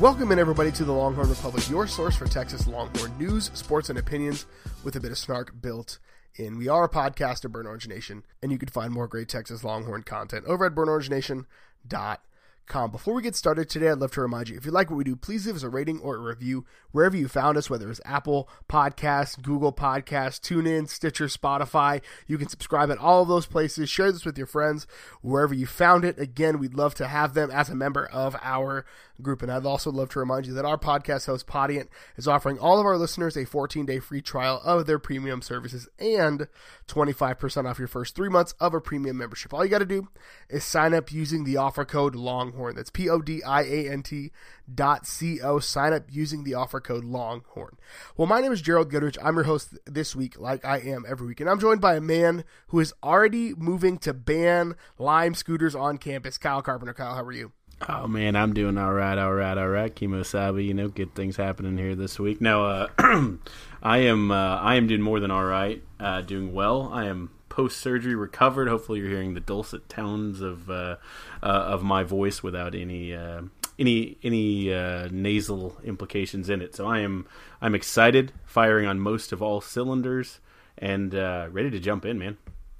Welcome in, everybody, to the Longhorn Republic, your source for Texas Longhorn news, sports, and opinions with a bit of snark built in. We are a podcast of Burn Orange Nation, and you can find more great Texas Longhorn content over at burnorangenation.com. Before we get started today, I'd love to remind you if you like what we do, please leave us a rating or a review wherever you found us, whether it's Apple Podcasts, Google Podcasts, TuneIn, Stitcher, Spotify. You can subscribe at all of those places. Share this with your friends wherever you found it. Again, we'd love to have them as a member of our group. And I'd also love to remind you that our podcast host, Podiant, is offering all of our listeners a 14 day free trial of their premium services and 25% off your first three months of a premium membership. All you got to do is sign up using the offer code Longhorn. That's P O D I A N T dot C O. Sign up using the offer code Longhorn. Well, my name is Gerald Goodrich. I'm your host this week, like I am every week. And I'm joined by a man who is already moving to ban Lime scooters on campus. Kyle Carpenter. Kyle, how are you? Oh man, I'm doing all right, all right, all right. Kimosabi, you know, good things happening here this week. No, uh, I am, uh, I am doing more than all right, uh, doing well. I am post surgery recovered. Hopefully, you're hearing the dulcet tones of uh, uh, of my voice without any uh, any any nasal implications in it. So I am I'm excited, firing on most of all cylinders, and ready to jump in, man.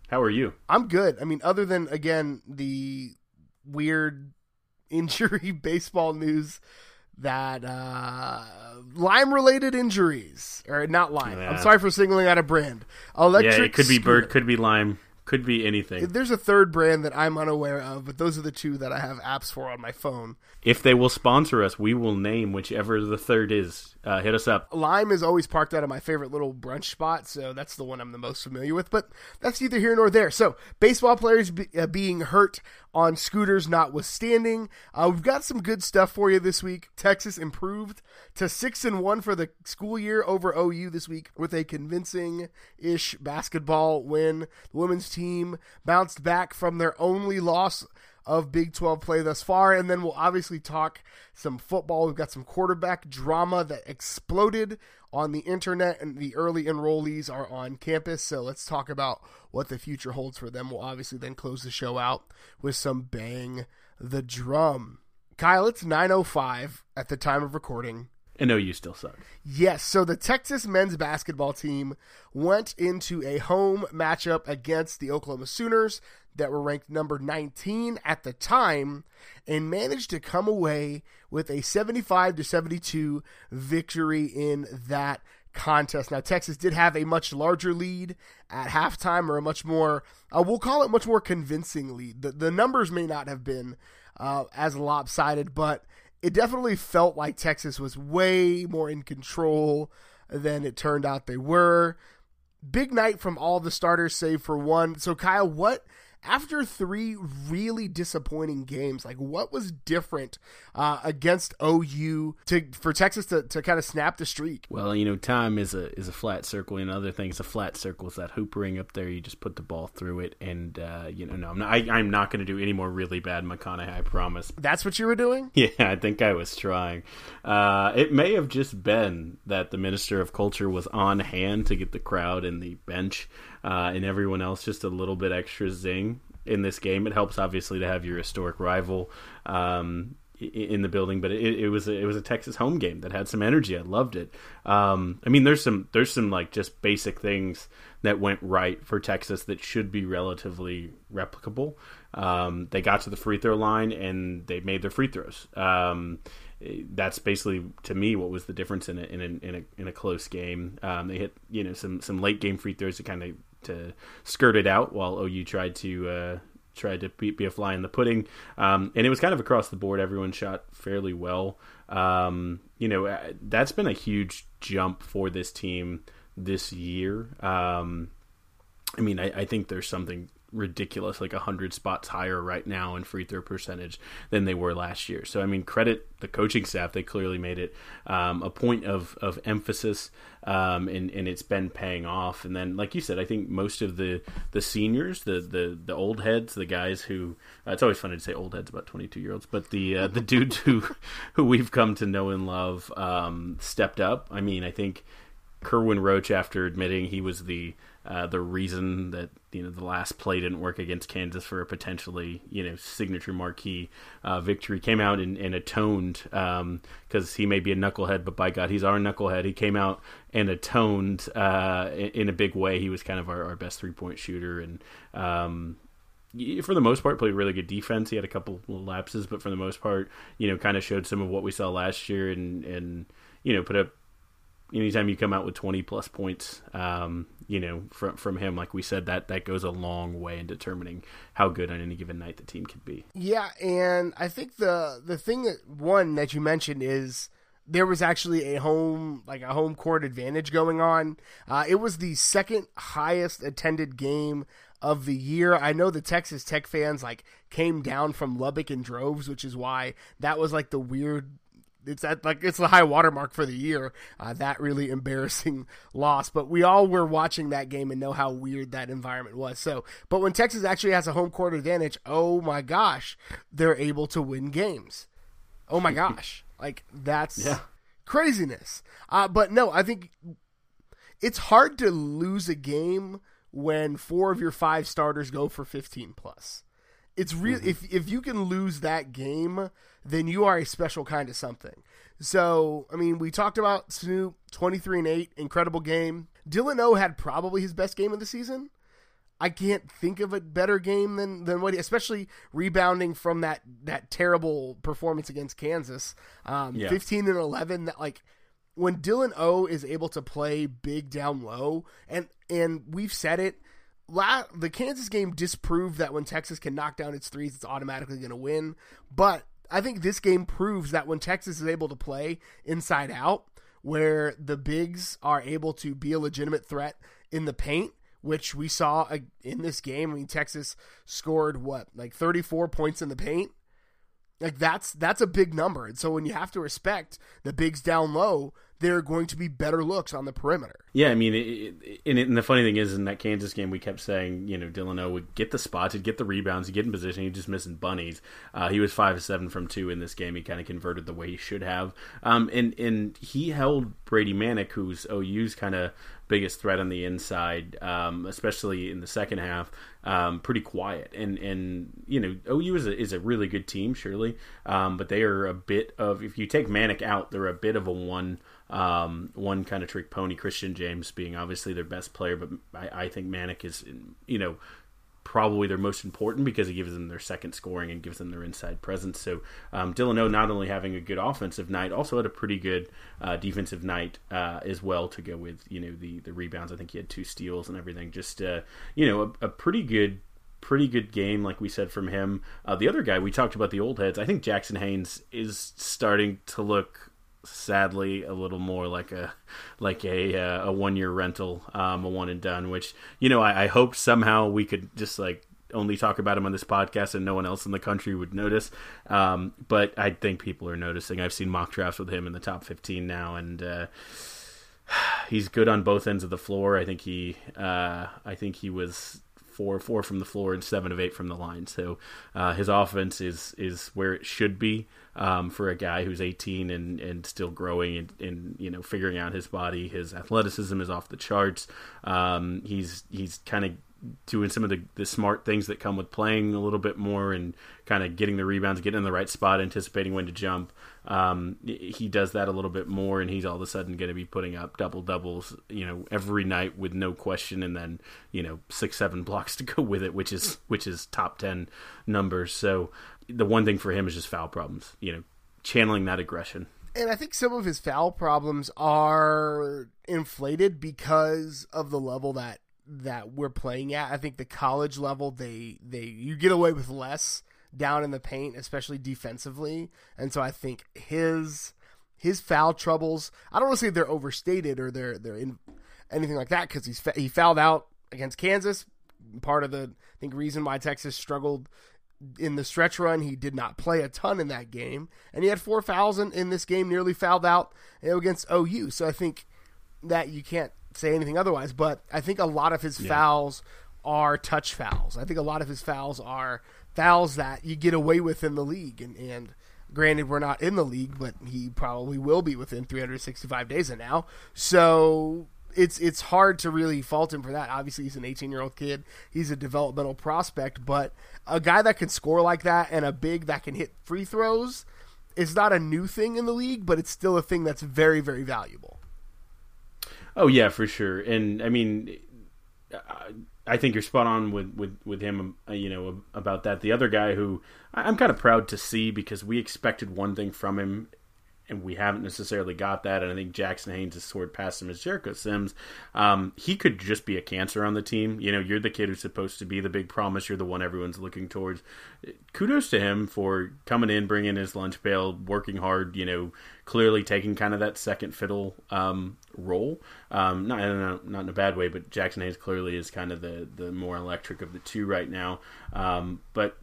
How are you? I'm good. I mean, other than again the weird injury baseball news that uh lime related injuries or not lime yeah. i'm sorry for singling out a brand. Electric yeah, it could be bird could be lime could be anything. There's a third brand that i'm unaware of but those are the two that i have apps for on my phone. If they will sponsor us we will name whichever the third is uh, hit us up. Lime is always parked out of my favorite little brunch spot, so that's the one I'm the most familiar with. But that's neither here nor there. So baseball players be, uh, being hurt on scooters, notwithstanding, uh, we've got some good stuff for you this week. Texas improved to six and one for the school year over OU this week with a convincing-ish basketball win. The women's team bounced back from their only loss of Big 12 play thus far. And then we'll obviously talk some football. We've got some quarterback drama that exploded on the internet, and the early enrollees are on campus. So let's talk about what the future holds for them. We'll obviously then close the show out with some bang the drum. Kyle, it's 9.05 at the time of recording. And OU still sucks. Yes. So the Texas men's basketball team went into a home matchup against the Oklahoma Sooners that were ranked number 19 at the time and managed to come away with a 75 to 72 victory in that contest. Now Texas did have a much larger lead at halftime or a much more uh, we'll call it much more convincing lead. The the numbers may not have been uh, as lopsided, but it definitely felt like Texas was way more in control than it turned out they were. Big night from all the starters, save for one. So, Kyle, what after three really disappointing games, like what was different uh, against OU to for Texas to, to kind of snap the streak? Well, you know, time is a is a flat circle, and other things. A flat circle is that hoop ring up there. You just put the ball through it, and uh, you know, no, I'm not, I, am not going to do any more really bad McConaughey. I promise. That's what you were doing? Yeah, I think I was trying. Uh, it may have just been that the minister of culture was on hand to get the crowd and the bench uh, and everyone else just a little bit extra zing in this game. It helps obviously to have your historic rival um, in the building, but it, it, was a, it was a Texas home game that had some energy. I loved it. Um, I mean, there's some there's some like just basic things that went right for Texas that should be relatively replicable. Um, they got to the free throw line and they made their free throws. Um, that's basically to me what was the difference in a in a in a, in a close game. Um, they hit you know some some late game free throws to kind of to skirt it out while OU tried to uh, tried to be, be, a fly in the pudding. Um, and it was kind of across the board. Everyone shot fairly well. Um, you know, uh, that's been a huge jump for this team this year. Um, I mean, I, I, think there's something ridiculous, like 100 spots higher right now in free throw percentage than they were last year. So, I mean, credit the coaching staff. They clearly made it um, a point of, of emphasis, um, and, and it's been paying off. And then, like you said, I think most of the, the seniors, the, the, the old heads, the guys who, uh, it's always funny to say old heads about 22 year olds, but the, uh, the dudes who, who we've come to know and love um, stepped up. I mean, I think Kerwin Roach, after admitting he was the uh, the reason that you know the last play didn't work against Kansas for a potentially you know signature marquee uh, victory. Came out and, and atoned because um, he may be a knucklehead, but by God, he's our knucklehead. He came out and atoned uh, in, in, a big way. He was kind of our, our best three point shooter and. Um, for the most part, played really good defense. He had a couple lapses, but for the most part, you know, kind of showed some of what we saw last year, and and you know, put up. Anytime you come out with twenty plus points, um, you know, from from him, like we said, that that goes a long way in determining how good on any given night the team can be. Yeah, and I think the the thing that one that you mentioned is there was actually a home like a home court advantage going on. Uh, it was the second highest attended game of the year. I know the Texas Tech fans like came down from Lubbock in droves, which is why that was like the weird. It's at like it's the high watermark for the year. Uh, that really embarrassing loss, but we all were watching that game and know how weird that environment was. So, but when Texas actually has a home court advantage, oh my gosh, they're able to win games. Oh my gosh, like that's yeah. craziness. Uh, but no, I think it's hard to lose a game when four of your five starters go for 15 plus. It's real mm-hmm. if if you can lose that game, then you are a special kind of something. So, I mean, we talked about Snoop 23 and 8, incredible game. Dylan O had probably his best game of the season. I can't think of a better game than than what he, especially rebounding from that that terrible performance against Kansas. Um, yeah. 15 and 11 that like when Dylan O is able to play big down low, and and we've said it, la- the Kansas game disproved that when Texas can knock down its threes, it's automatically going to win. But I think this game proves that when Texas is able to play inside out, where the bigs are able to be a legitimate threat in the paint, which we saw uh, in this game. I mean, Texas scored what, like 34 points in the paint? Like that's that's a big number. And so when you have to respect the bigs down low, there are going to be better looks on the perimeter. Yeah, I mean, it, and, it, and, the funny thing is, in that Kansas game, we kept saying, you know, Dylan O would get the spots, he'd get the rebounds, he'd get in position, he'd just missing bunnies. Uh, he was five of seven from two in this game. He kind of converted the way he should have, um, and and he held Brady Manek, who's OU's kind of biggest threat on the inside, um, especially in the second half. Um, pretty quiet, and and you know OU is a, is a really good team, surely, um, but they are a bit of if you take Manek out, they're a bit of a one um, one kind of trick pony. Christian James being obviously their best player, but I, I think Manek is you know probably their most important because it gives them their second scoring and gives them their inside presence. So um, Dylan O not only having a good offensive night, also had a pretty good uh, defensive night uh, as well to go with you know the the rebounds. I think he had two steals and everything. Just uh, you know a, a, pretty good. Pretty good game, like we said from him. Uh, the other guy we talked about the old heads. I think Jaxson Hayes is starting to look sadly a little more like a like a uh, a one year rental, um, a one and done. Which you know I, I hope somehow we could just like only talk about him on this podcast and no one else in the country would notice. Um, but I think people are noticing. I've seen mock drafts with him in the top 15 now, and uh, he's good on both ends of the floor. I think he, uh, I think he was four four from the floor and seven of eight from the line. So uh, his offense is is where it should be um, for a guy who's 18 and, and still growing and, and you know figuring out his body. His athleticism is off the charts. Um, he's he's kind of doing some of the, the smart things that come with playing a little bit more and kind of getting the rebounds, getting in the right spot, anticipating when to jump. Um, he does that a little bit more, and he's all of a sudden going to be putting up double doubles, you know, every night with no question, and then you know six seven blocks to go with it, which is which is top ten numbers. So the one thing for him is just foul problems, you know, channeling that aggression. And I think some of his foul problems are inflated because of the level that that we're playing at. I think the college level they they you get away with less down in the paint, especially defensively. And so I think his his foul troubles. I don't want to say they're overstated or they're they're in anything like that because he's he fouled out against Kansas. Part of the I think reason why Texas struggled in the stretch run. He did not play a ton in that game, and he had four fouls in, in this game. Nearly fouled out you know, against OU. So I think that you can't say anything otherwise. But I think a lot of his yeah. fouls are touch fouls. I think a lot of his fouls are fouls that you get away with in the league. And, and granted, we're not in the league, but he probably will be within 365 days of now. So it's it's hard to really fault him for that. Obviously, he's an 18 year old kid. He's a developmental prospect, but a guy that can score like that and a big that can hit free throws is not a new thing in the league, but it's still a thing that's very very valuable. Oh yeah, for sure. And I mean, I think you're spot on with with with him. Uh, you know about that. The other guy who I'm kind of proud to see because we expected one thing from him and we haven't necessarily got that. And I think Jaxson Hayes has scored past him as Jericho Sims. Um, he could just be a cancer on the team. You know, you're the kid who's supposed to be the big promise. You're the one everyone's looking towards. Kudos to him for coming in, bringing his lunch pail, working hard. You know, clearly taking kind of that second fiddle um, role. Um, not, not in a bad way, but Jaxson Hayes clearly is kind of the the more electric of the two right now. Um, but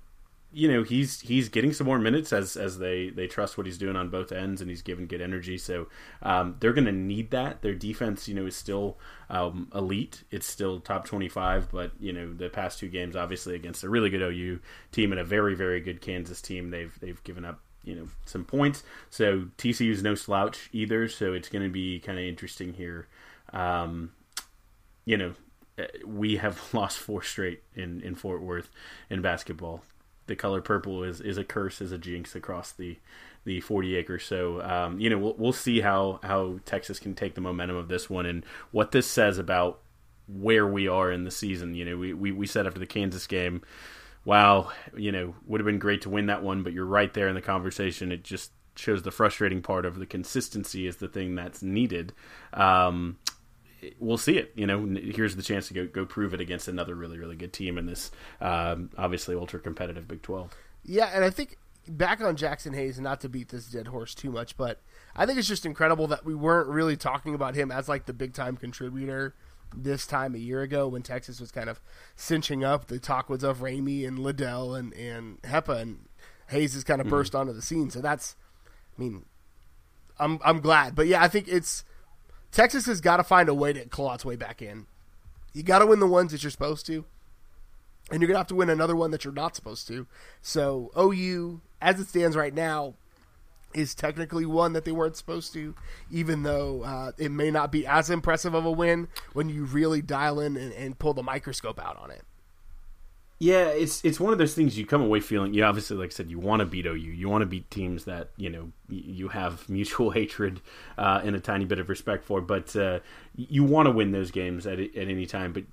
you know he's he's getting some more minutes as as they they trust what he's doing on both ends and he's given good energy. So um, they're going to need that. Their defense you know is still um, elite. It's still top 25 but you know the past two games obviously against a really good OU team and a very very good Kansas team they've they've given up you know some points. So TCU's no slouch either. So it's going to be kind of interesting here. Um, you know uh, we have lost four straight in, in Fort Worth in basketball the color purple is, is a curse, is a jinx across the the 40 acres. So um, you know we'll we'll see how how Texas can take the momentum of this one and what this says about where we are in the season. You know we we, we said after the Kansas game, wow, you know would have been great to win that one, but you're right there in the conversation. It just shows the frustrating part of the consistency is the thing that's needed. Um, we'll see it. You know, here's the chance to go go prove it against another really really good team in this um, obviously ultra competitive Big Twelve. Yeah, and I think back on Jaxson Hayes, not to beat this dead horse too much, but I think it's just incredible that we weren't really talking about him as like the big time contributor this time a year ago when Texas was kind of cinching up. The talk was of Ramey and Liddell and and Hepa and Hayes has kind of mm-hmm. burst onto the scene. So that's, I mean, I'm I'm glad, but yeah, I think it's Texas has got to find a way to claw its way back in. You got to win the ones that you're supposed to, and you're gonna have to win another one that you're not supposed to. So OU, as it stands right now, is technically one that they weren't supposed to, even though uh, it may not be as impressive of a win when you really dial in and, and pull the microscope out on it. Yeah, it's it's one of those things you come away feeling. You obviously, like I said, you want to beat OU. You want to beat teams that you know you have mutual hatred uh, and a tiny bit of respect for. But uh, you want to win those games at at any time. But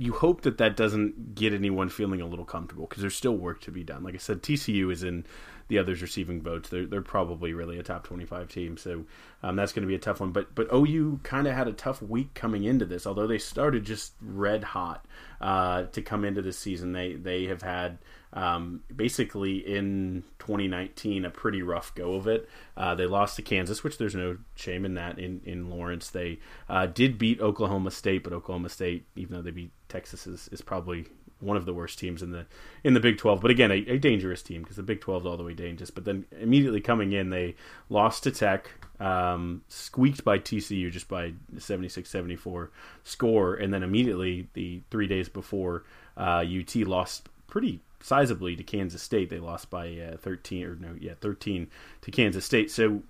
you hope that that doesn't get anyone feeling a little comfortable because there's still work to be done. Like I said, TCU is in the others receiving votes. They're they're probably really a top twenty five team, so um, that's going to be a tough one. But but OU kind of had a tough week coming into this, although they started just red hot uh, to come into this season. They they have had um, basically in 2019 a pretty rough go of it. Uh, they lost to Kansas, which there's no shame in that. In in Lawrence, they uh, did beat Oklahoma State, but Oklahoma State, even though they beat Texas, is, is probably one of the worst teams in the in the Big 12. But again, a, a dangerous team because the Big 12 is all the way dangerous. But then immediately coming in, they lost to Tech, um, squeaked by TCU just by 76-74 score, and then immediately the three days before, uh, UT lost pretty sizably to Kansas State. They lost by uh, 13 or no, yeah, 13 to Kansas State. So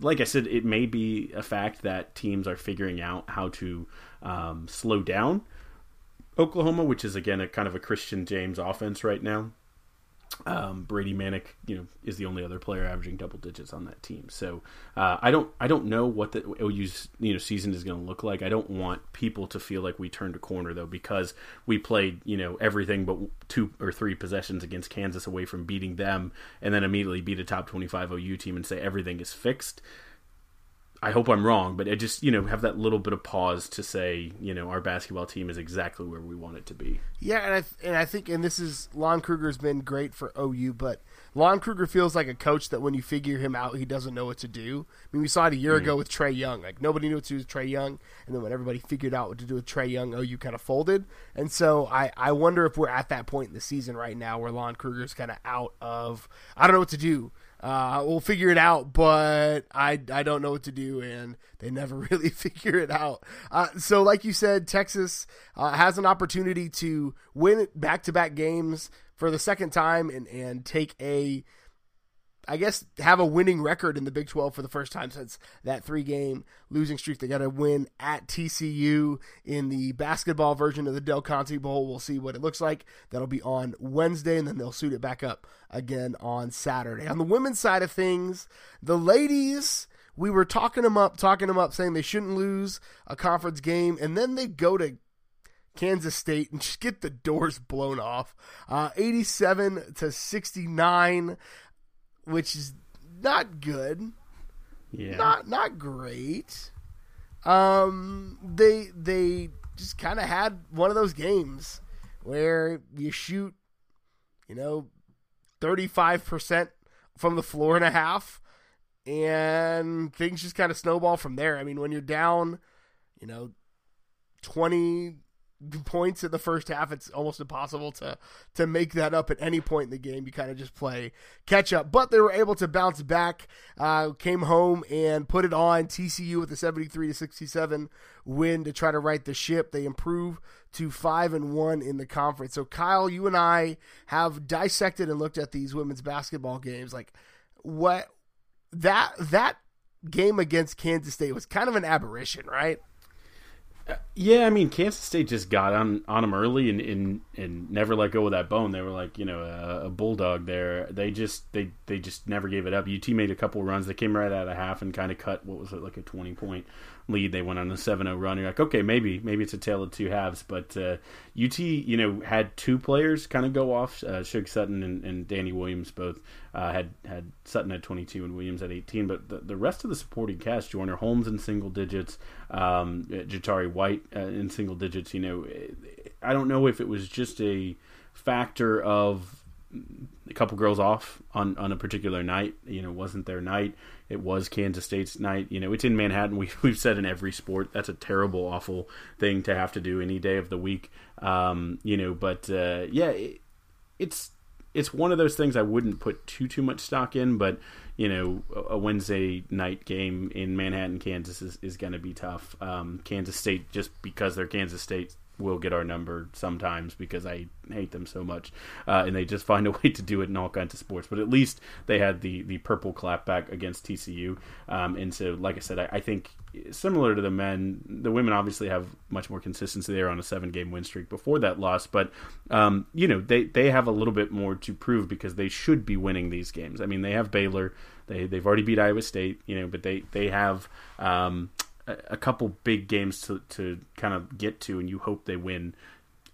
like I said, it may be a fact that teams are figuring out how to um, slow down Oklahoma, which is again a kind of a Christian James offense right now. Um, Brady Manek, you know, is the only other player averaging double digits on that team. So uh, I don't, I don't know what the OU's you know season is going to look like. I don't want people to feel like we turned a corner though because we played you know everything but two or three possessions against Kansas away from beating them, and then immediately beat a top twenty-five OU team and say everything is fixed. I hope I'm wrong, but I just you know have that little bit of pause to say you know our basketball team is exactly where we want it to be. Yeah, and I th- and I think and this is Lon Kruger's been great for OU, but Lon Kruger feels like a coach that when you figure him out, he doesn't know what to do. I mean, we saw it a year mm-hmm. ago with Trae Young. Like nobody knew what to do with Trae Young, and then when everybody figured out what to do with Trae Young, OU kind of folded. And so I I wonder if we're at that point in the season right now where Lon Kruger's kind of out of I don't know what to do. Uh, we'll figure it out, but I, I don't know what to do, and they never really figure it out. Uh, so, like you said, Texas uh, has an opportunity to win back to back games for the second time and, and take a I guess, have a winning record in the Big 12 for the first time since that three game losing streak. They got to win at TCU in the basketball version of the Del Conte Bowl. We'll see what it looks like. That'll be on Wednesday, and then they'll suit it back up again on Saturday. On the women's side of things, the ladies. We were talking them up, talking them up, saying they shouldn't lose a conference game, and then they go to Kansas State and just get the doors blown off. Uh, 87 to 69 which is not good. Yeah. Not not great. Um they they just kind of had one of those games where you shoot you know 35% from the floor and a half and things just kind of snowball from there. I mean, when you're down, you know, 20 points in the first half, it's almost impossible to to make that up at any point in the game. You kind of just play catch up. But they were able to bounce back, uh, came home and put it on TCU with a 73 to 67 win to try to right the ship. They improve to five and one in the conference. So Kyle, you and I have dissected and looked at these women's basketball games. Like what that that game against Kansas State was kind of an aberration, right? Yeah, I mean, Kansas State just got on on them early and, and and never let go of that bone. They were like, you know, a, a, bulldog there. They just they they just never gave it up. UT made a couple runs. They came right out of half and kind of cut what was it like a twenty point lead. They went on a 7-0 run. You're like, okay, maybe maybe it's a tale of two halves. But uh, UT, you know, had two players kind of go off. Uh, Sug Sutton and, and Danni Williams both uh, had had Sutton at 22 and Williams at 18. But the, the rest of the supporting cast, Joyner Holmes in single digits, um, Jatari White uh, in single digits. You know, I don't know if it was just a factor of a couple girls off on, on a particular night. You know, wasn't their night. It was Kansas State's night. You know, it's in Manhattan. We, we've said in every sport that's a terrible, awful thing to have to do any day of the week. Um, you know, but uh, yeah, it, it's it's one of those things I wouldn't put too too much stock in. But you know, a Wednesday night game in Manhattan, Kansas is, is going to be tough. Um, Kansas State, just because they're Kansas State, will get our number sometimes because I hate them so much, uh, and they just find a way to do it in all kinds of sports. But at least they had the the purple clapback against TCU, um, and so like I said, I, I, think similar to the men, the women obviously have much more consistency there on a seven game win streak before that loss, but um, you know they they have a little bit more to prove because they should be winning these games. I mean, they have Baylor. They, they've already beat Iowa State, you know, but they they have um, a, couple big games to, to kind of get to, and you hope they win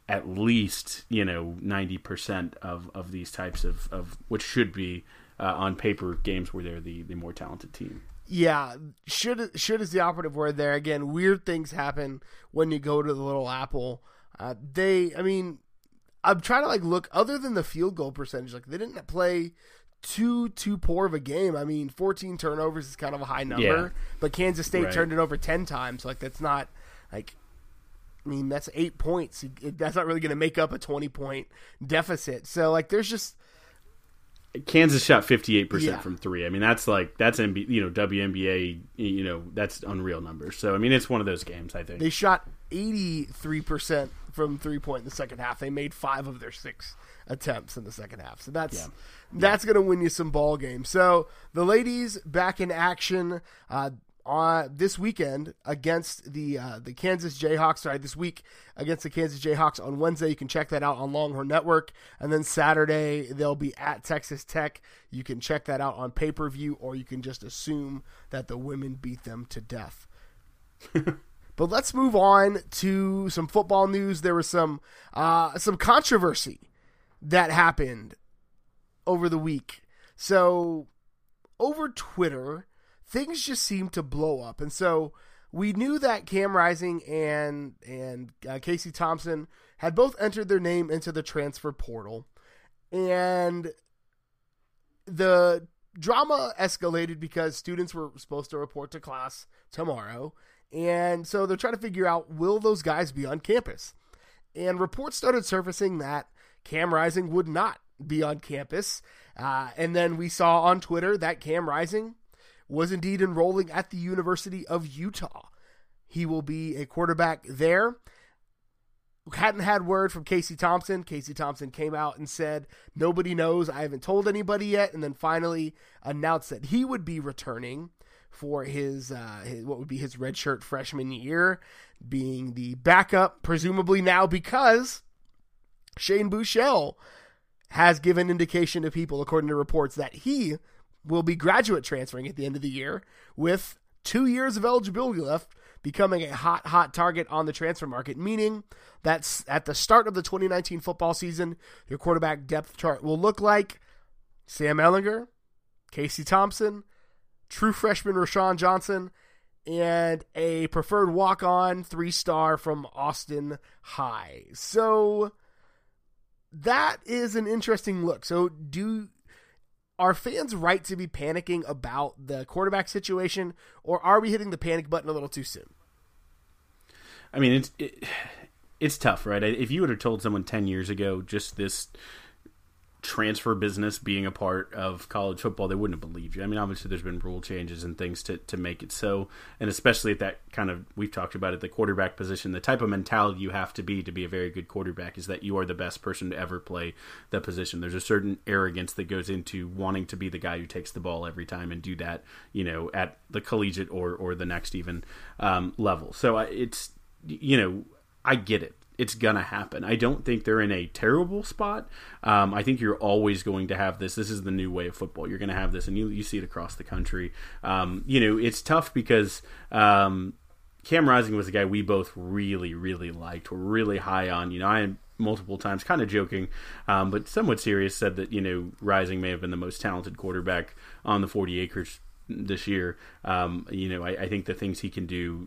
at least you know ninety percent of, of these types of, of which should be uh, on paper games where they're the, the more talented team. Yeah, should should is the operative word there. Again, weird things happen when you go to the Little Apple. Uh, they, I mean, I'm trying to like look other than the field goal percentage. Like they didn't play too too poor of a game. I mean, 14 turnovers is kind of a high number, yeah. but Kansas State right. turned it over 10 times. Like that's not like I mean, that's 8 points. That's not really going to make up a 20 point deficit. So like there's just Kansas shot 58% yeah. from 3. I mean, that's like that's MB, you know, WNBA, you know, that's unreal numbers. So I mean, it's one of those games, I think. They shot 83% from 3 point in the second half. They made 5 of their 6 attempts in the second half. So that's yeah. that's going to win you some ball games. So the ladies back in action uh, on this weekend against the uh, the Kansas Jayhawks. Sorry, this week against the Kansas Jayhawks on Wednesday. You can check that out on Longhorn Network, and then Saturday they'll be at Texas Tech. You can check that out on pay per view, or you can just assume that the women beat them to death. But let's move on to some football news. There was some uh, some controversy that happened over the week. So over Twitter, things just seemed to blow up, and so we knew that Cam Rising and and uh, Casey Thompson had both entered their name into the transfer portal, and the drama escalated because students were supposed to report to class tomorrow, and so they're trying to figure out will those guys be on campus, and reports started surfacing that Cam Rising would not be on campus. Uh, and then we saw on Twitter that Cam Rising was indeed enrolling at the University of Utah. He will be a quarterback there. hadn't had word from Casey Thompson. Casey Thompson came out and said, Nobody knows. I haven't told anybody yet. And then finally announced that he would be returning for his, uh, his what would be his redshirt freshman year, being the backup, presumably now because Shane Buechele has given indication to people, according to reports, that he will be graduate transferring at the end of the year with two years of eligibility left, becoming a hot, hot target on the transfer market, meaning that at the start of the 2019 football season, your quarterback depth chart will look like Sam Ehlinger, Casey Thompson, true freshman Roschon Johnson, and a preferred walk on three star from Austin High. So that is an interesting look. So do are fans right to be panicking about the quarterback situation, or are we hitting the panic button a little too soon? I mean, it's it, it's tough, right? If you would have told someone ten years ago just this transfer business being a part of college football, they wouldn't have believed you. I mean, obviously, there's been rule changes and things to, to make it so, and especially at that kind of we've talked about it, the quarterback position, the type of mentality you have to be to be a very good quarterback is that you are the best person to ever play that position. There's a certain arrogance that goes into wanting to be the guy who takes the ball every time and do that, you know, at the collegiate or or the next even um, level. So it's you know, I get it it's gonna happen. I don't think they're in a terrible spot. Um, I think you're always going to have this. This is the new way of football. You're going to have this, and you you see it across the country. Um, you know, it's tough because. Um, Cam Rising was a guy we both really, really liked. We're really high on. You know, I am multiple times, kind of joking, um, but somewhat serious, said that you know Rising may have been the most talented quarterback on the 40 acres this year. Um, you know, I, I, think the things he can do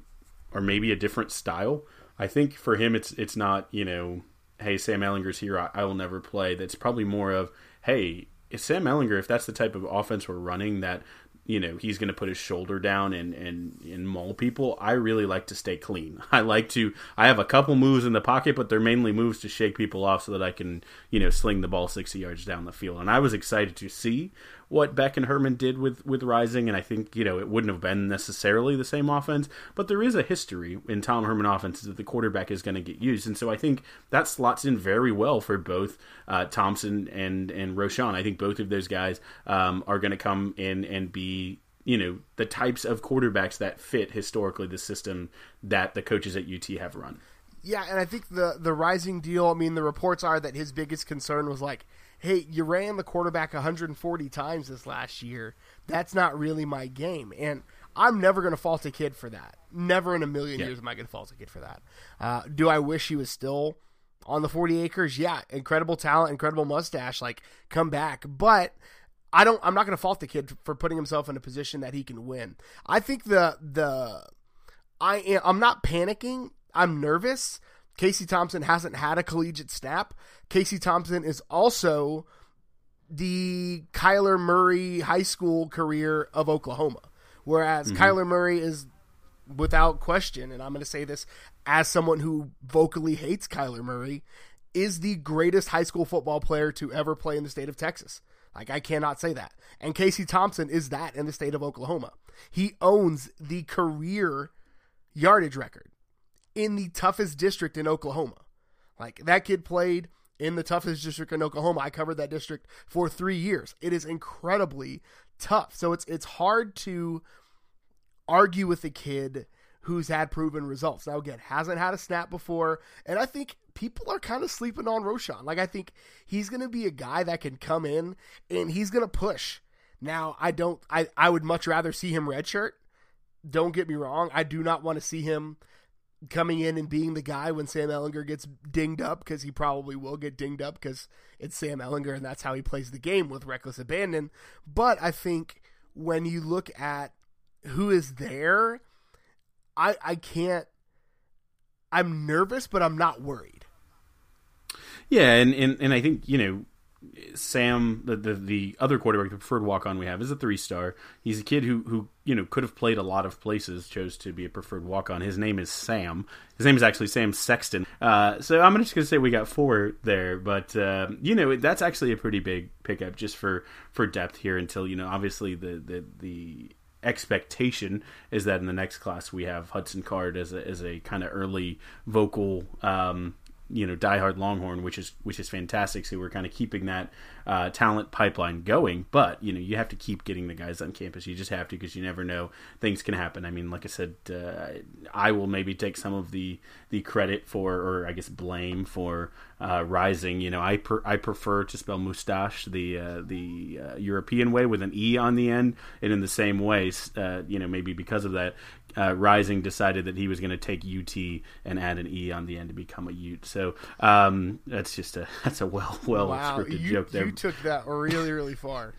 are maybe a different style. I think for him, it's it's not you know, hey Sam Ehlinger's here, I, I will never play. That's probably more of hey, if Sam Ehlinger, if that's the type of offense we're running, that you know he's going to put his shoulder down and and and maul people. I really like to stay clean. I like to. I have a couple moves in the pocket, but they're mainly moves to shake people off so that I can you know sling the ball sixty yards down the field. And I was excited to see what Beck and Herman did with with Rising, and I think you know it wouldn't have been necessarily the same offense, but there is a history in Tom Herman offenses that the quarterback is going to get used, and so I think that slots in very well for both uh, Thompson and and Roschon. I think both of those guys um, are going to come in and be you know the types of quarterbacks that fit historically the system that the coaches at UT have run. Yeah, and I think the the rising deal. I mean, the reports are that his biggest concern was like hey, you ran the quarterback 140 times this last year. That's not really my game. And I'm never going to fault a kid for that. Never in a million yeah. years am I going to fault a kid for that. Uh, do I wish he was still on the 40 acres? Yeah, incredible talent, incredible mustache. Like, come back. But. I don't. I'm not going to fault the kid for putting himself in a position that he can win. I think the the I am. I'm not panicking. I'm nervous Casey Thompson hasn't had a collegiate snap. Casey Thompson is also the Kyler Murray high school career of Oklahoma. Whereas mm-hmm. Kyler Murray is without question, and I'm going to say this as someone who vocally hates Kyler Murray, is the greatest high school football player to ever play in the state of Texas. Like, I cannot say that. And Casey Thompson is that in the state of Oklahoma. He owns the career yardage record in the toughest district in Oklahoma. Like that kid played in the toughest district in Oklahoma. I covered that district for 3 years. It is incredibly tough. So it's it's hard to argue with a kid who's had proven results. Now again, hasn't had a snap before, and I think people are kind of sleeping on Roschon. Like I think he's going to be a guy that can come in and he's going to push. Now, I don't I I would much rather see him redshirt. Don't get me wrong. I do not want to see him coming in and being the guy when Sam Ehlinger gets dinged up because he probably will get dinged up because it's Sam Ehlinger and that's how he plays the game with reckless abandon. But I think when you look at who is there, I I can't. I'm nervous, but I'm not worried. Yeah, and and, and I think you know Sam, the, the, the other quarterback, the preferred walk on we have, is a three star. He's a kid who who you know could have played a lot of places, chose to be a preferred walk on. His name is Sam. His name is actually Sam Sexton. Uh, so I'm just gonna say we got four there, but uh, you know that's actually a pretty big pickup just for for depth here. Until you know, obviously the the the expectation is that in the next class we have Hudson Card as a as a kind of early vocal. Um, you know diehard Longhorn, which is which is fantastic. So we're kind of keeping that uh, talent pipeline going. But you know you have to keep getting the guys on campus. You just have to because you never know things can happen. I mean, like I said, uh, I will maybe take some of the the credit for, or I guess blame for uh, rising. You know, I per, I prefer to spell mustache the uh, the uh, European way with an e on the end, and in the same way, uh, you know, maybe because of that, uh, Rising decided that he was going to take UT and add an E on the end to become a Ute. So um, that's just a that's a well well wow, scripted you, joke there. Took that really really far.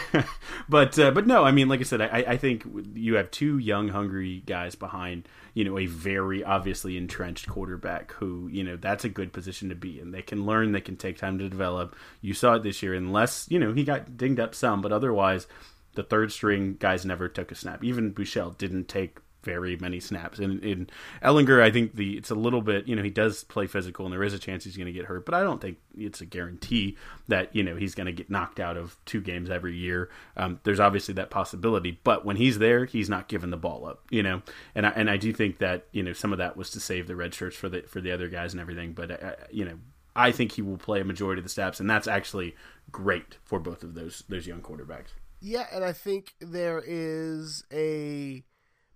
but uh, but no, I mean, like I said, I, I think you have two young, hungry guys behind you know a very obviously entrenched quarterback who you know that's a good position to be in. They can learn, they can take time to develop. You saw it this year, unless you know he got dinged up some, but otherwise the third string guys never took a snap. Even Buechele didn't take very many snaps. And in Ehlinger, I think the it's a little bit you know he does play physical, and there is a chance he's going to get hurt, but I don't think it's a guarantee that you know he's going to get knocked out of two games every year. Um, there's obviously that possibility, but when he's there, he's not giving the ball up, you know. And I, and I do think that you know some of that was to save the red shirts for the for the other guys and everything, but uh, you know. I think he will play a majority of the snaps, and that's actually great for both of those those young quarterbacks. Yeah, and I think there is a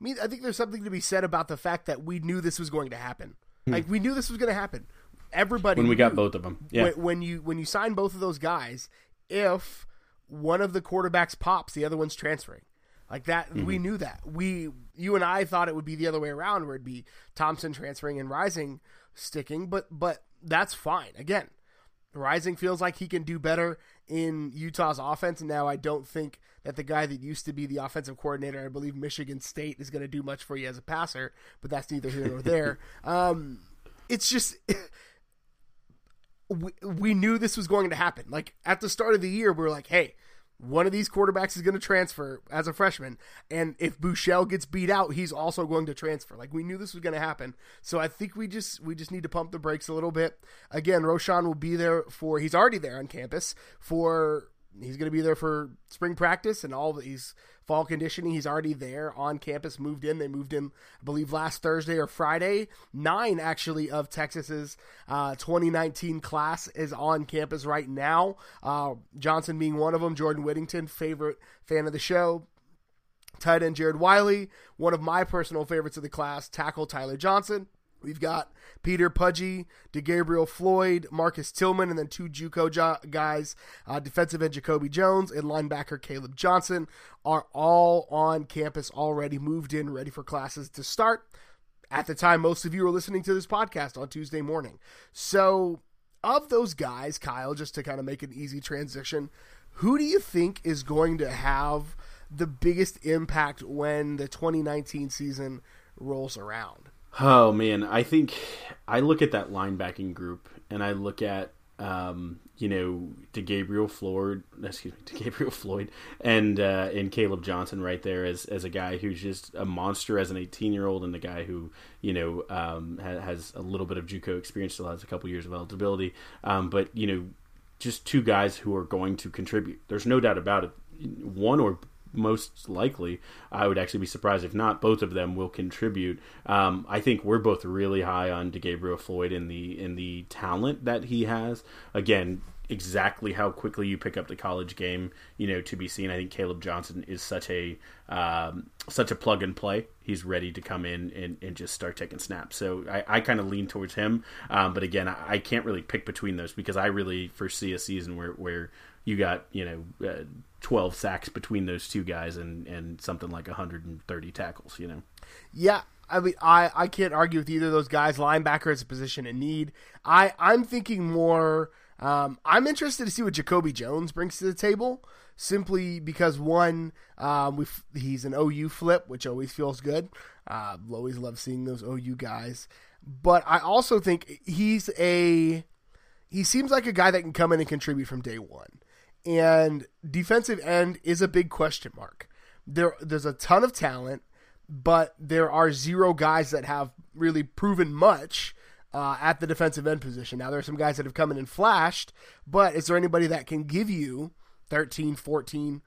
I mean, I think there's something to be said about the fact that we knew this was going to happen. Hmm. Like we knew this was going to happen. Everybody when we got both of them. Yeah. When, when, you when you sign both of those guys, if one of the quarterbacks pops, the other one's transferring. Like that, mm-hmm. we knew that. We, you and I thought it would be the other way around, where it'd be Thompson transferring and Rising sticking. But but that's fine. Again, Rising feels like he can do better in Utah's offense. Now, I don't think that the guy that used to be the offensive coordinator, I believe Michigan State, is going to do much for you as a passer, but that's neither here nor there. um, it's just. we, we knew this was going to happen. Like at the start of the year, we were like, hey, one of these quarterbacks is going to transfer as a freshman, and if Buechele gets beat out, he's also going to transfer. Like we knew this was going to happen, so I think we just we just need to pump the brakes a little bit. Again, Roschon will be there for he's already there on campus for he's going to be there for spring practice and all these fall conditioning. He's already there on campus, moved in. They moved in, I believe, last Thursday or Friday. Nine, actually, of Texas's uh, 2019 class is on campus right now. Uh, Johnson being one of them. Jordan Whittington, favorite fan of the show. Tight end Jared Wiley, one of my personal favorites of the class. Tackle Tyler Johnson. We've got Peter Pudgy, DeGabriel Floyd, Marcus Tillman, and then two JUCO jo- guys, uh, defensive end Jacoby Jones and linebacker Caleb Johnson, are all on campus already, moved in, ready for classes to start. At the time, most of you are listening to this podcast on Tuesday morning. So, of those guys, Kyle, just to kind of make an easy transition, who do you think is going to have the biggest impact when the 2019 season rolls around? Oh man, I think I look at that linebacking group and I look at um, you know, DeGabriel Floyd, excuse me, DeGabriel Floyd, and uh, and Caleb Johnson right there as as a guy who's just a monster as an 18 year old, and a guy who you know um, has, has, a little bit of JUCO experience, still has a couple years of eligibility, um, but you know, just two guys who are going to contribute. There's no doubt about it. One or most likely, I would actually be surprised if not. Both of them will contribute. Um, I think we're both really high on DeGabriel Floyd in the in the talent that he has. Again, exactly how quickly you pick up the college game, you know, to be seen. I think Caleb Johnson is such a um, such a plug and play. He's ready to come in and, and just start taking snaps. So I, I kind of lean towards him. Um, but again, I, I, can't really pick between those because I really foresee a season where, where you got you know uh, 12 sacks between those two guys and and something like 130 tackles you know yeah I mean, I, I can't argue with either of those guys. Linebacker is a position in need. I, I'm thinking more. Um, I'm interested to see what Jacoby Jones brings to the table, simply because one, um, we he's an OU flip, which always feels good. Uh, always love seeing those OU guys. But I also think he's a he seems like a guy that can come in and contribute from day one and defensive end is a big question mark. There, there's a ton of talent, but there are zero guys that have really proven much uh, at the defensive end position. Now, there are some guys that have come in and flashed, but is there anybody that can give you 13, 14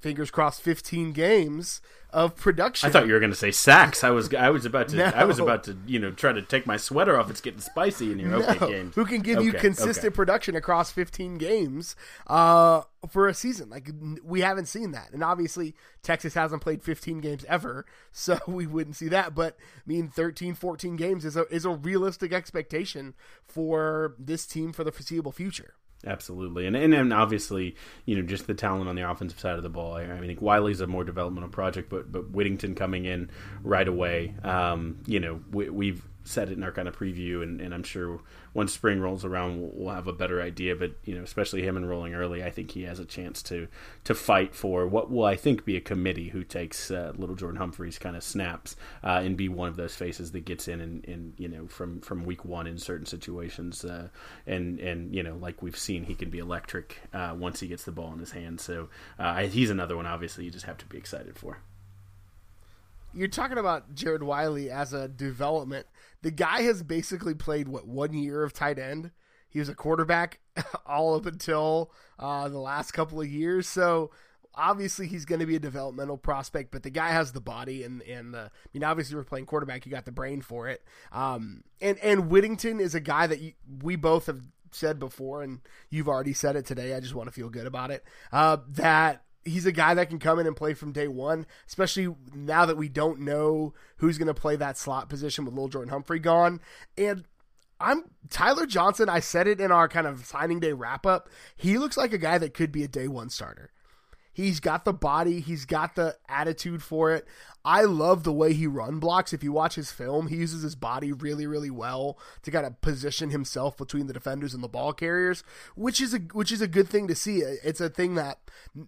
fingers crossed 15 games of production. I thought you were going to say sacks. I was I was about to No. I was about to you know try to take my sweater off. It's getting spicy in here. Okay, games. Who can give you consistent okay. production across 15 games uh, for a season? Like we haven't seen that, and obviously Texas hasn't played 15 games ever, so we wouldn't see that. But I mean, 13, 14 games is a is a realistic expectation for this team for the foreseeable future. Absolutely, and and then obviously, you know, just the talent on the offensive side of the ball. I, I think Wiley's a more developmental project, but but Whittington coming in right away. Um, you know, we, we've said it in our kind of preview, and, and I'm sure once spring rolls around, we'll, we'll have a better idea. But you know, especially him enrolling early, I think he has a chance to to fight for what will I think be a committee who takes uh, little Jordan Humphrey's kind of snaps uh, and be one of those faces that gets in and, and you know from from week one in certain situations, uh, and and you know like we've seen, he can be electric uh, once he gets the ball in his hands. So uh, he's another one. Obviously, you just have to be excited for. You're talking about Jared Wiley as a development. The guy has basically played what one year of tight end. He was a quarterback all up until uh, the last couple of years. So obviously he's going to be a developmental prospect, but the guy has the body and and the. I mean, obviously we're playing quarterback. You got the brain for it. Um, and and Whittington is a guy that you, we both have said before, and you've already said it today. I just want to feel good about it. Uh, that he's a guy that can come in and play from day one, especially now that we don't know who's going to play that slot position with Lil Jordan Humphrey gone. And I'm Tyler Johnson. I said it in our kind of signing day wrap up. He looks like a guy that could be a day one starter. He's got the body, he's got the attitude for it. I love the way he run blocks. If you watch his film, he uses his body really, really well to kind of position himself between the defenders and the ball carriers, which is a which is a good thing to see. It's a thing that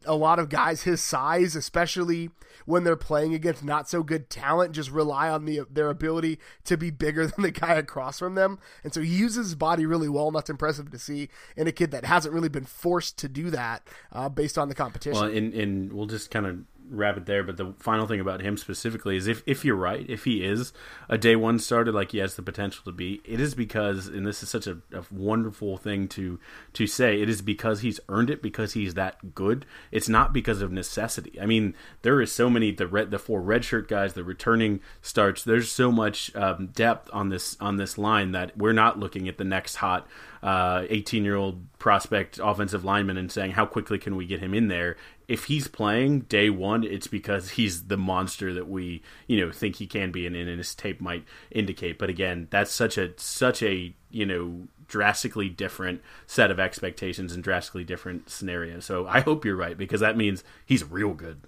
a lot of guys his size, especially when they're playing against not so good talent, just rely on the their ability to be bigger than the guy across from them. And so he uses his body really well, and that's impressive to see in a kid that hasn't really been forced to do that uh, based on the competition. Well, and, and we'll just kind of wrap it there. But the final thing about him specifically is if, if you're right, if he is a day one starter like he has the potential to be, it is because, and this is such a, a wonderful thing to to say, it is because he's earned it because he's that good. It's not because of necessity. I mean, there is so many the red the four redshirt guys, the returning starts. There's so much um, depth on this on this line that we're not looking at the next hot Uh, 18 year old prospect offensive lineman and saying how quickly can we get him in there? If he's playing day one it's because he's the monster that we you know think he can be and, and his tape might indicate. But again that's such a such a you know drastically different set of expectations and drastically different scenarios so i hope you're right because that means he's real good.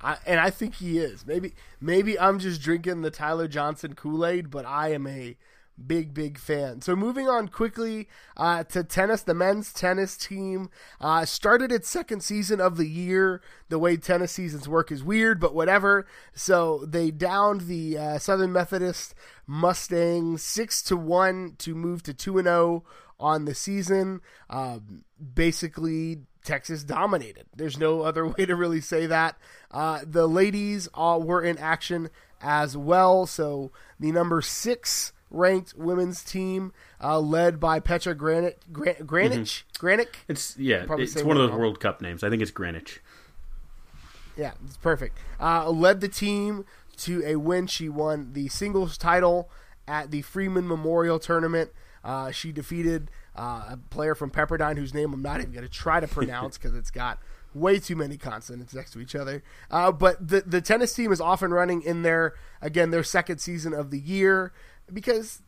I, and I think he is. Maybe maybe I'm just drinking the Tyler Johnson Kool Aid, but I am a big big fan. So moving on quickly uh, to tennis, the men's tennis team uh, started its second season of the year. The way tennis seasons work is weird, but whatever. So they downed the uh, Southern Methodist Mustangs six to one to move to two and zero on the season. Um, basically, Texas dominated. There's no other way to really say that. Uh, the ladies all were in action as well. So the number six ranked women's team, uh, led by Petra Granic, Gran- Granich, Granic. it's yeah Probably it's one of those world cup names i think it's greenwich Yeah, it's perfect. Uh, led the team to a win. She won the singles title at the Freeman Memorial Tournament. Uh, she defeated uh, a player from Pepperdine whose name I'm not even going to try to pronounce because it's got way too many consonants next to each other. Uh, but the the tennis team is off and running in their again their second season of the year because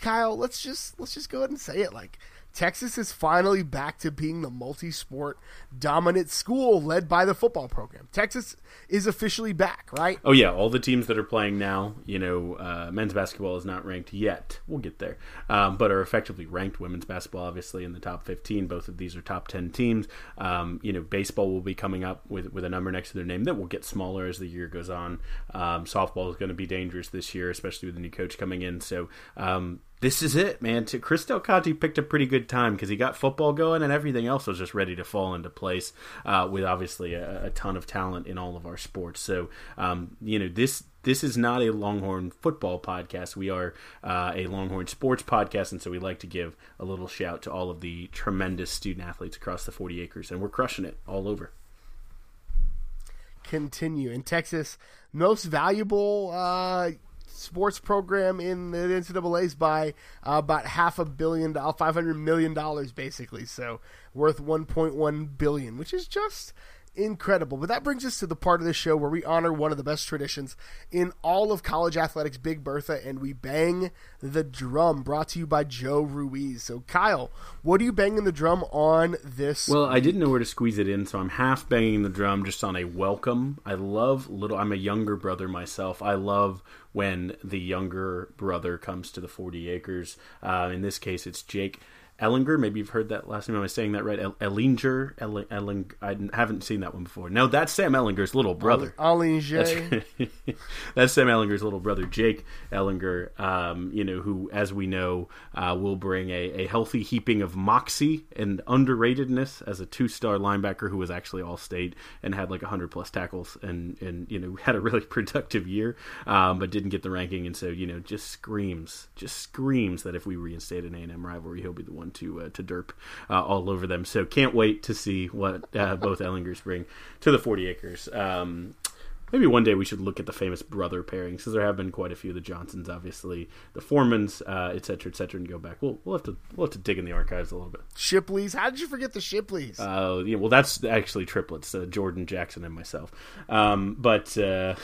Kyle, let's just let's just go ahead and say it like Texas is finally back to being the multi-sport dominant school led by the football program. Texas is officially back, right? Oh yeah, all the teams that are playing now, you know, uh, men's basketball is not ranked yet. We'll get there, um, but are effectively ranked. Women's basketball, obviously, in the top fifteen. Both of these are top ten teams. Um, you know, baseball will be coming up with with a number next to their name that will get smaller as the year goes on. Um, softball is going to be dangerous this year, especially with the new coach coming in. So. This is it, man. Chris Del Conte picked a pretty good time because he got football going and everything else was just ready to fall into place. Uh, with obviously a, a ton of talent in all of our sports. So, um, you know, this this is not a Longhorn football podcast. We are uh, a Longhorn sports podcast, and so we like to give a little shout to all of the tremendous student athletes across the 40 acres, and we're crushing it all over. continue. In Texas, most valuable uh, sports program in the NCAA's by uh, about half a billion dollars, five hundred million dollars, basically. So worth one point one billion, which is just incredible. But that brings us to the part of the show where we honor one of the best traditions in all of college athletics, Big Bertha, and we bang the drum. Brought to you by Joe Ruiz. So, Kyle, what are you banging the drum on this? Well, I didn't know where to squeeze it in, so I'm half banging the drum just on a welcome. I love little. I'm a younger brother myself. I love when the younger brother comes to the 40 acres. Uh, in this case, it's Jake Ehlinger. Maybe you've heard that last name. Am I saying that right? Ehlinger. Ehlinger. I haven't seen that one before. No, that's Sam Ehlinger's little brother. Ehlinger. That's, that's Sam Ehlinger's little brother, Jake Ehlinger. Um, you know, who, as we know, uh, will bring a, a healthy heaping of moxie and underratedness as a two-star linebacker who was actually all-state and had like hundred plus tackles and and you know had a really productive year, um, but didn't get the ranking. And so you know, just screams, just screams that if we reinstate an A&M rivalry, he'll be the one to uh, to derp uh, all over them. So can't wait to see what uh, both Ehlingers bring to the Forty Acres. Um, maybe one day we should look at the famous brother pairings because there have been quite a few. The Johnsons, obviously, the Foremans, uh, et cetera, et cetera, and go back. We'll we'll have to we'll have to dig in the archives a little bit. Shipleys. How did you forget the Shipleys? Uh, yeah, well, that's actually triplets: uh, Jordan, Jaxon, and myself. Um, but uh,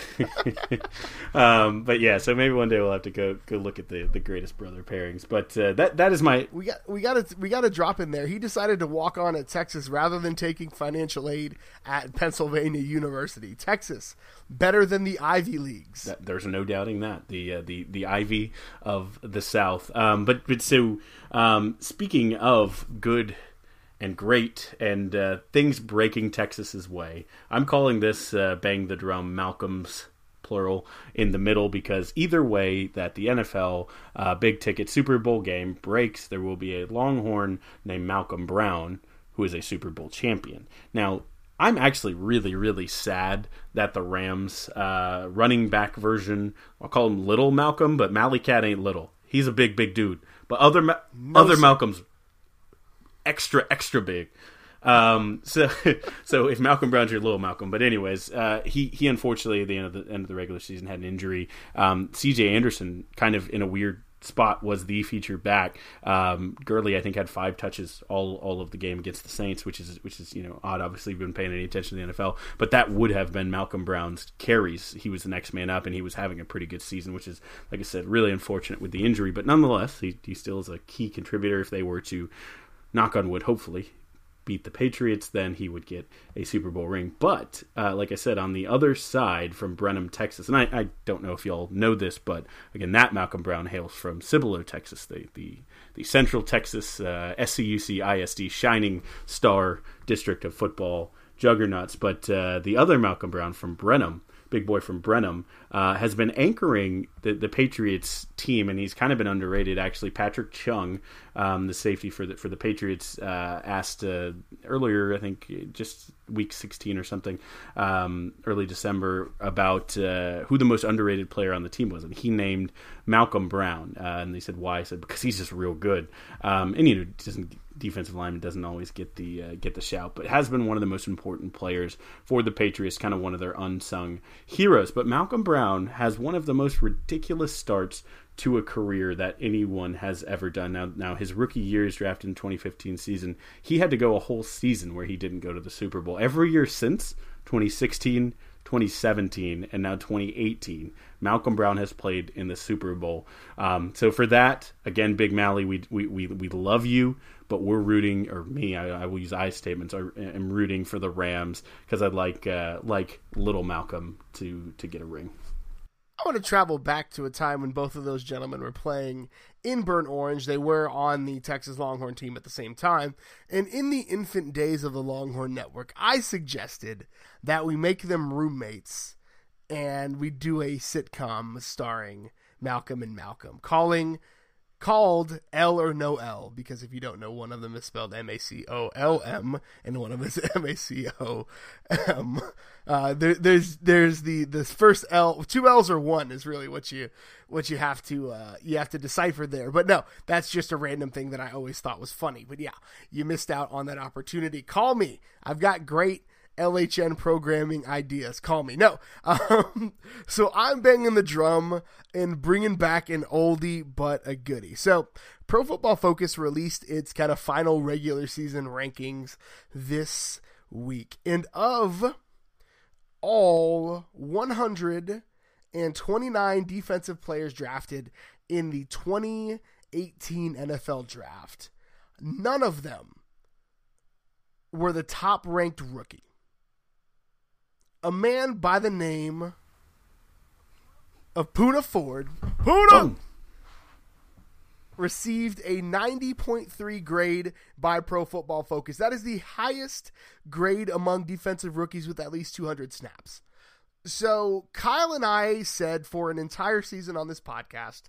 um, but yeah, so maybe one day we'll have to go go look at the, the greatest brother pairings. But uh, that that is my we got we got to we got to drop in there. He decided to walk on at Texas rather than taking financial aid at Pennsylvania University. Texas better than the Ivy Leagues. That, there's no doubting that the uh, the the Ivy of the South. Um, but but so um, speaking of good and great and uh, things breaking Texas's way, I'm calling this uh, bang the drum Malcolm's plural in the middle because either way that the NFL uh, big ticket Super Bowl game breaks, there will be a Longhorn named Malcolm Brown who is a Super Bowl champion. Now I'm actually really, really sad that the Rams uh, running back version, I'll call him Little Malcolm, but Cat ain't little. He's a big, big dude. But other Ma- other Malcolms, extra, extra big. Um, so, so if Malcolm Brown's your little Malcolm, but anyways, uh, he he unfortunately at the end of the end of the regular season had an injury. Um, C.J. Anderson kind of in a weird spot was the feature back. Um, Gurley, I think, had five touches all all of the game against the Saints, which is which is you know odd. Obviously, been paying any attention to the NFL, but that would have been Malcolm Brown's carries. He was the next man up, and he was having a pretty good season, which is like I said, really unfortunate with the injury. But nonetheless, he, he still is a key contributor if they were to knock on wood, hopefully beat the Patriots, then he would get a Super Bowl ring. But uh, like I said, on the other side from Brenham, Texas, and I, I, don't know if y'all know this, but again, that Malcolm Brown hails from Cibolo, Texas, the the, the Central Texas uh, SCUC ISD shining star district of football juggernauts. But uh, the other Malcolm Brown from Brenham big boy from Brenham, uh, has been anchoring the, the Patriots team, and he's kind of been underrated. Actually, Patrick Chung, um, the safety for the for the Patriots, uh, asked uh, earlier, I think, just week 16 or something, um, early December, about uh, who the most underrated player on the team was, and he named Malcolm Brown, uh, and they said why? I said because he's just real good, um, and you know doesn't defensive lineman doesn't always get the uh, get the shout, but has been one of the most important players for the Patriots, kind of one of their unsung heroes. But Malcolm Brown has one of the most ridiculous starts to a career that anyone has ever done. Now, now his rookie year is drafted in 2015 season. He had to go a whole season where he didn't go to the Super Bowl. Every year since 2016, 2017, and now 2018. Malcolm Brown has played in the Super Bowl. Um, so for that, again, Big Mally, we, we, we, we love you but we're rooting, or me, I, I will use I statements. I am rooting for the Rams because I'd like uh, like little Malcolm to to get a ring. I want to travel back to a time when both of those gentlemen were playing in Burnt Orange. They were on the Texas Longhorn team at the same time. And in the infant days of the Longhorn Network, I suggested that we make them roommates and we do a sitcom starring Malcolm and Malcolm, calling called L or no L because if you don't know, one of them is spelled M A C O L M and one of them is M A C O M. Uh, there, there's there's the this first L, two L's or one is really what you what you have to uh, you have to decipher there. But no, that's just a random thing that I always thought was funny. But yeah, you missed out on that opportunity. Call me. I've got great LHN programming ideas. Call me. No. Um, so I'm banging the drum and bringing back an oldie but a goodie. So Pro Football Focus released its kind of final regular season rankings this week. And of all 129 defensive players drafted in the 2018 NFL draft, none of them were the top ranked rookie. A man by the name of Poona Ford. Poona! Received a 90.3 grade by Pro Football Focus. That is the highest grade among defensive rookies with at least 200 snaps. So, Kyle and I said for an entire season on this podcast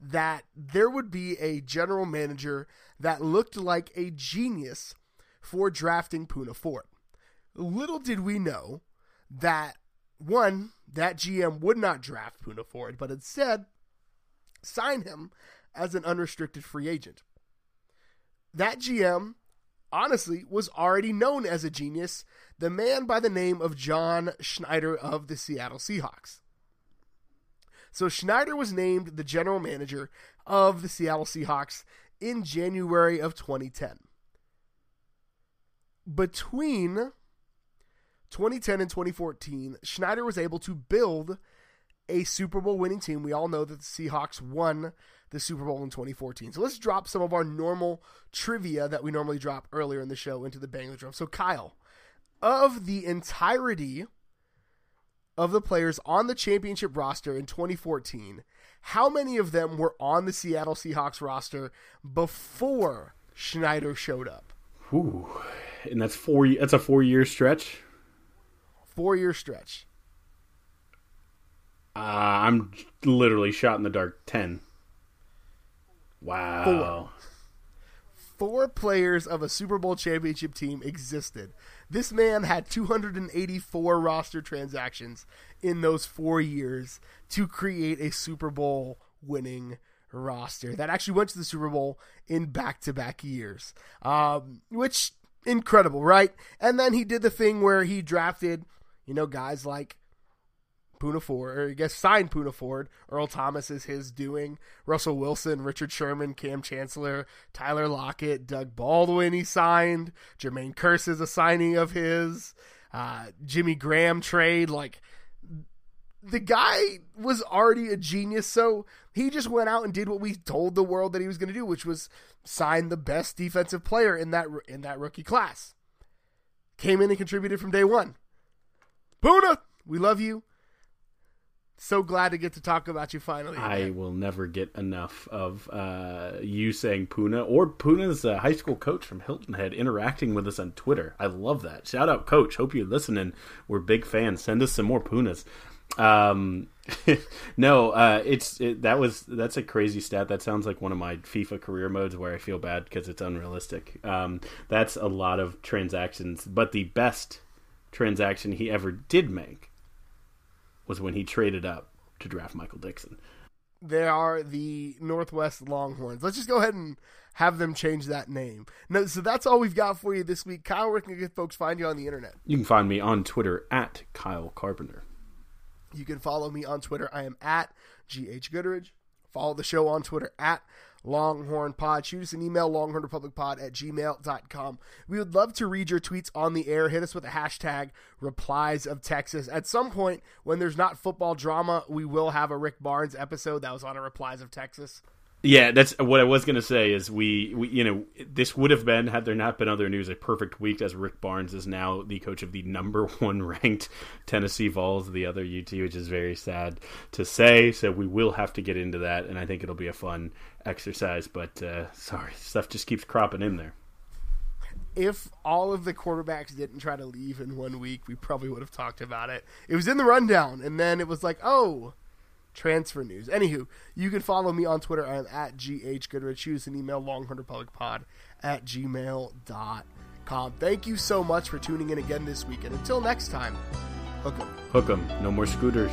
that there would be a general manager that looked like a genius for drafting Poona Ford. Little did we know that one, that GM would not draft Poona Ford, but instead sign him as an unrestricted free agent. That GM, honestly, was already known as a genius, the man by the name of John Schneider of the Seattle Seahawks. So Schneider was named the general manager of the Seattle Seahawks in January of 2010 between 2010 and 2014, Schneider was able to build a Super Bowl winning team. We all know that the Seahawks won the Super Bowl in 2014. So let's drop some of our normal trivia that we normally drop earlier in the show into the bang the drum. So Kyle, of the entirety of the players on the championship roster in 2014, how many of them were on the Seattle Seahawks roster before Schneider showed up? Ooh and that's four. That's a four year stretch. Four year stretch. Uh, I'm literally shot in the dark. Ten. Wow. Four. Four players of a Super Bowl championship team existed. This man had 284 roster transactions in those four years to create a Super Bowl winning roster that actually went to the Super Bowl in back to back years. Um, which incredible, right? And then he did the thing where he drafted, you know, guys like Poona Ford, or I guess signed Poona Ford. Earl Thomas is his doing. Russell Wilson, Richard Sherman, Kam Chancellor, Tyler Lockett, Doug Baldwin he signed. Jermaine Kearse is a signing of his. Uh, Jimmy Graham trade. Like, the guy was already a genius, so he just went out and did what we told the world that he was going to do, which was sign the best defensive player in that in that rookie class. Came in and contributed from day one. Poona, we love you. So glad to get to talk about you finally. I will never get enough of uh, you saying Poona or Poona's uh, high school coach from Hilton Head interacting with us on Twitter. I love that. Shout out, coach. Hope you're listening. We're big fans. Send us some more Poonas. Um, no, uh, it's it, that was that's a crazy stat. That sounds like one of my FIFA career modes where I feel bad because it's unrealistic. Um, that's a lot of transactions, but the best transaction he ever did make was when he traded up to draft Michael Dickson. They are the Northwest Longhorns. Let's just go ahead and have them change that name. No, so that's all we've got for you this week. Kyle, where can folks find you on the internet? You can find me on Twitter at Kyle Carpenter. You can follow me on Twitter. I am at GH Goodridge. Follow the show on Twitter at Longhorn Pod. Shoot us an email, longhornrepublicpod at gmail.com. We would love to read your tweets on the air. Hit us with a hashtag replies of Texas. At some point, when there's not football drama, we will have a Rick Barnes episode that was on a replies of Texas. Yeah, that's what I was gonna say. Is we, we, you know, this would have been had there not been other news a perfect week as Rick Barnes is now the coach of the number one ranked Tennessee Vols, the other UT, which is very sad to say. So we will have to get into that, and I think it'll be a fun exercise. But uh, sorry, stuff just keeps cropping in there. If all of the quarterbacks didn't try to leave in one week, we probably would have talked about it. It was in the rundown, and then it was like, oh transfer news. Anywho, you can follow me on Twitter. I am at GH Goodrich. Use us an email, longhornrepublicpod at gmail.com. Thank you so much for tuning in again this week. And until next time, hook 'em. Hook 'em. No more scooters.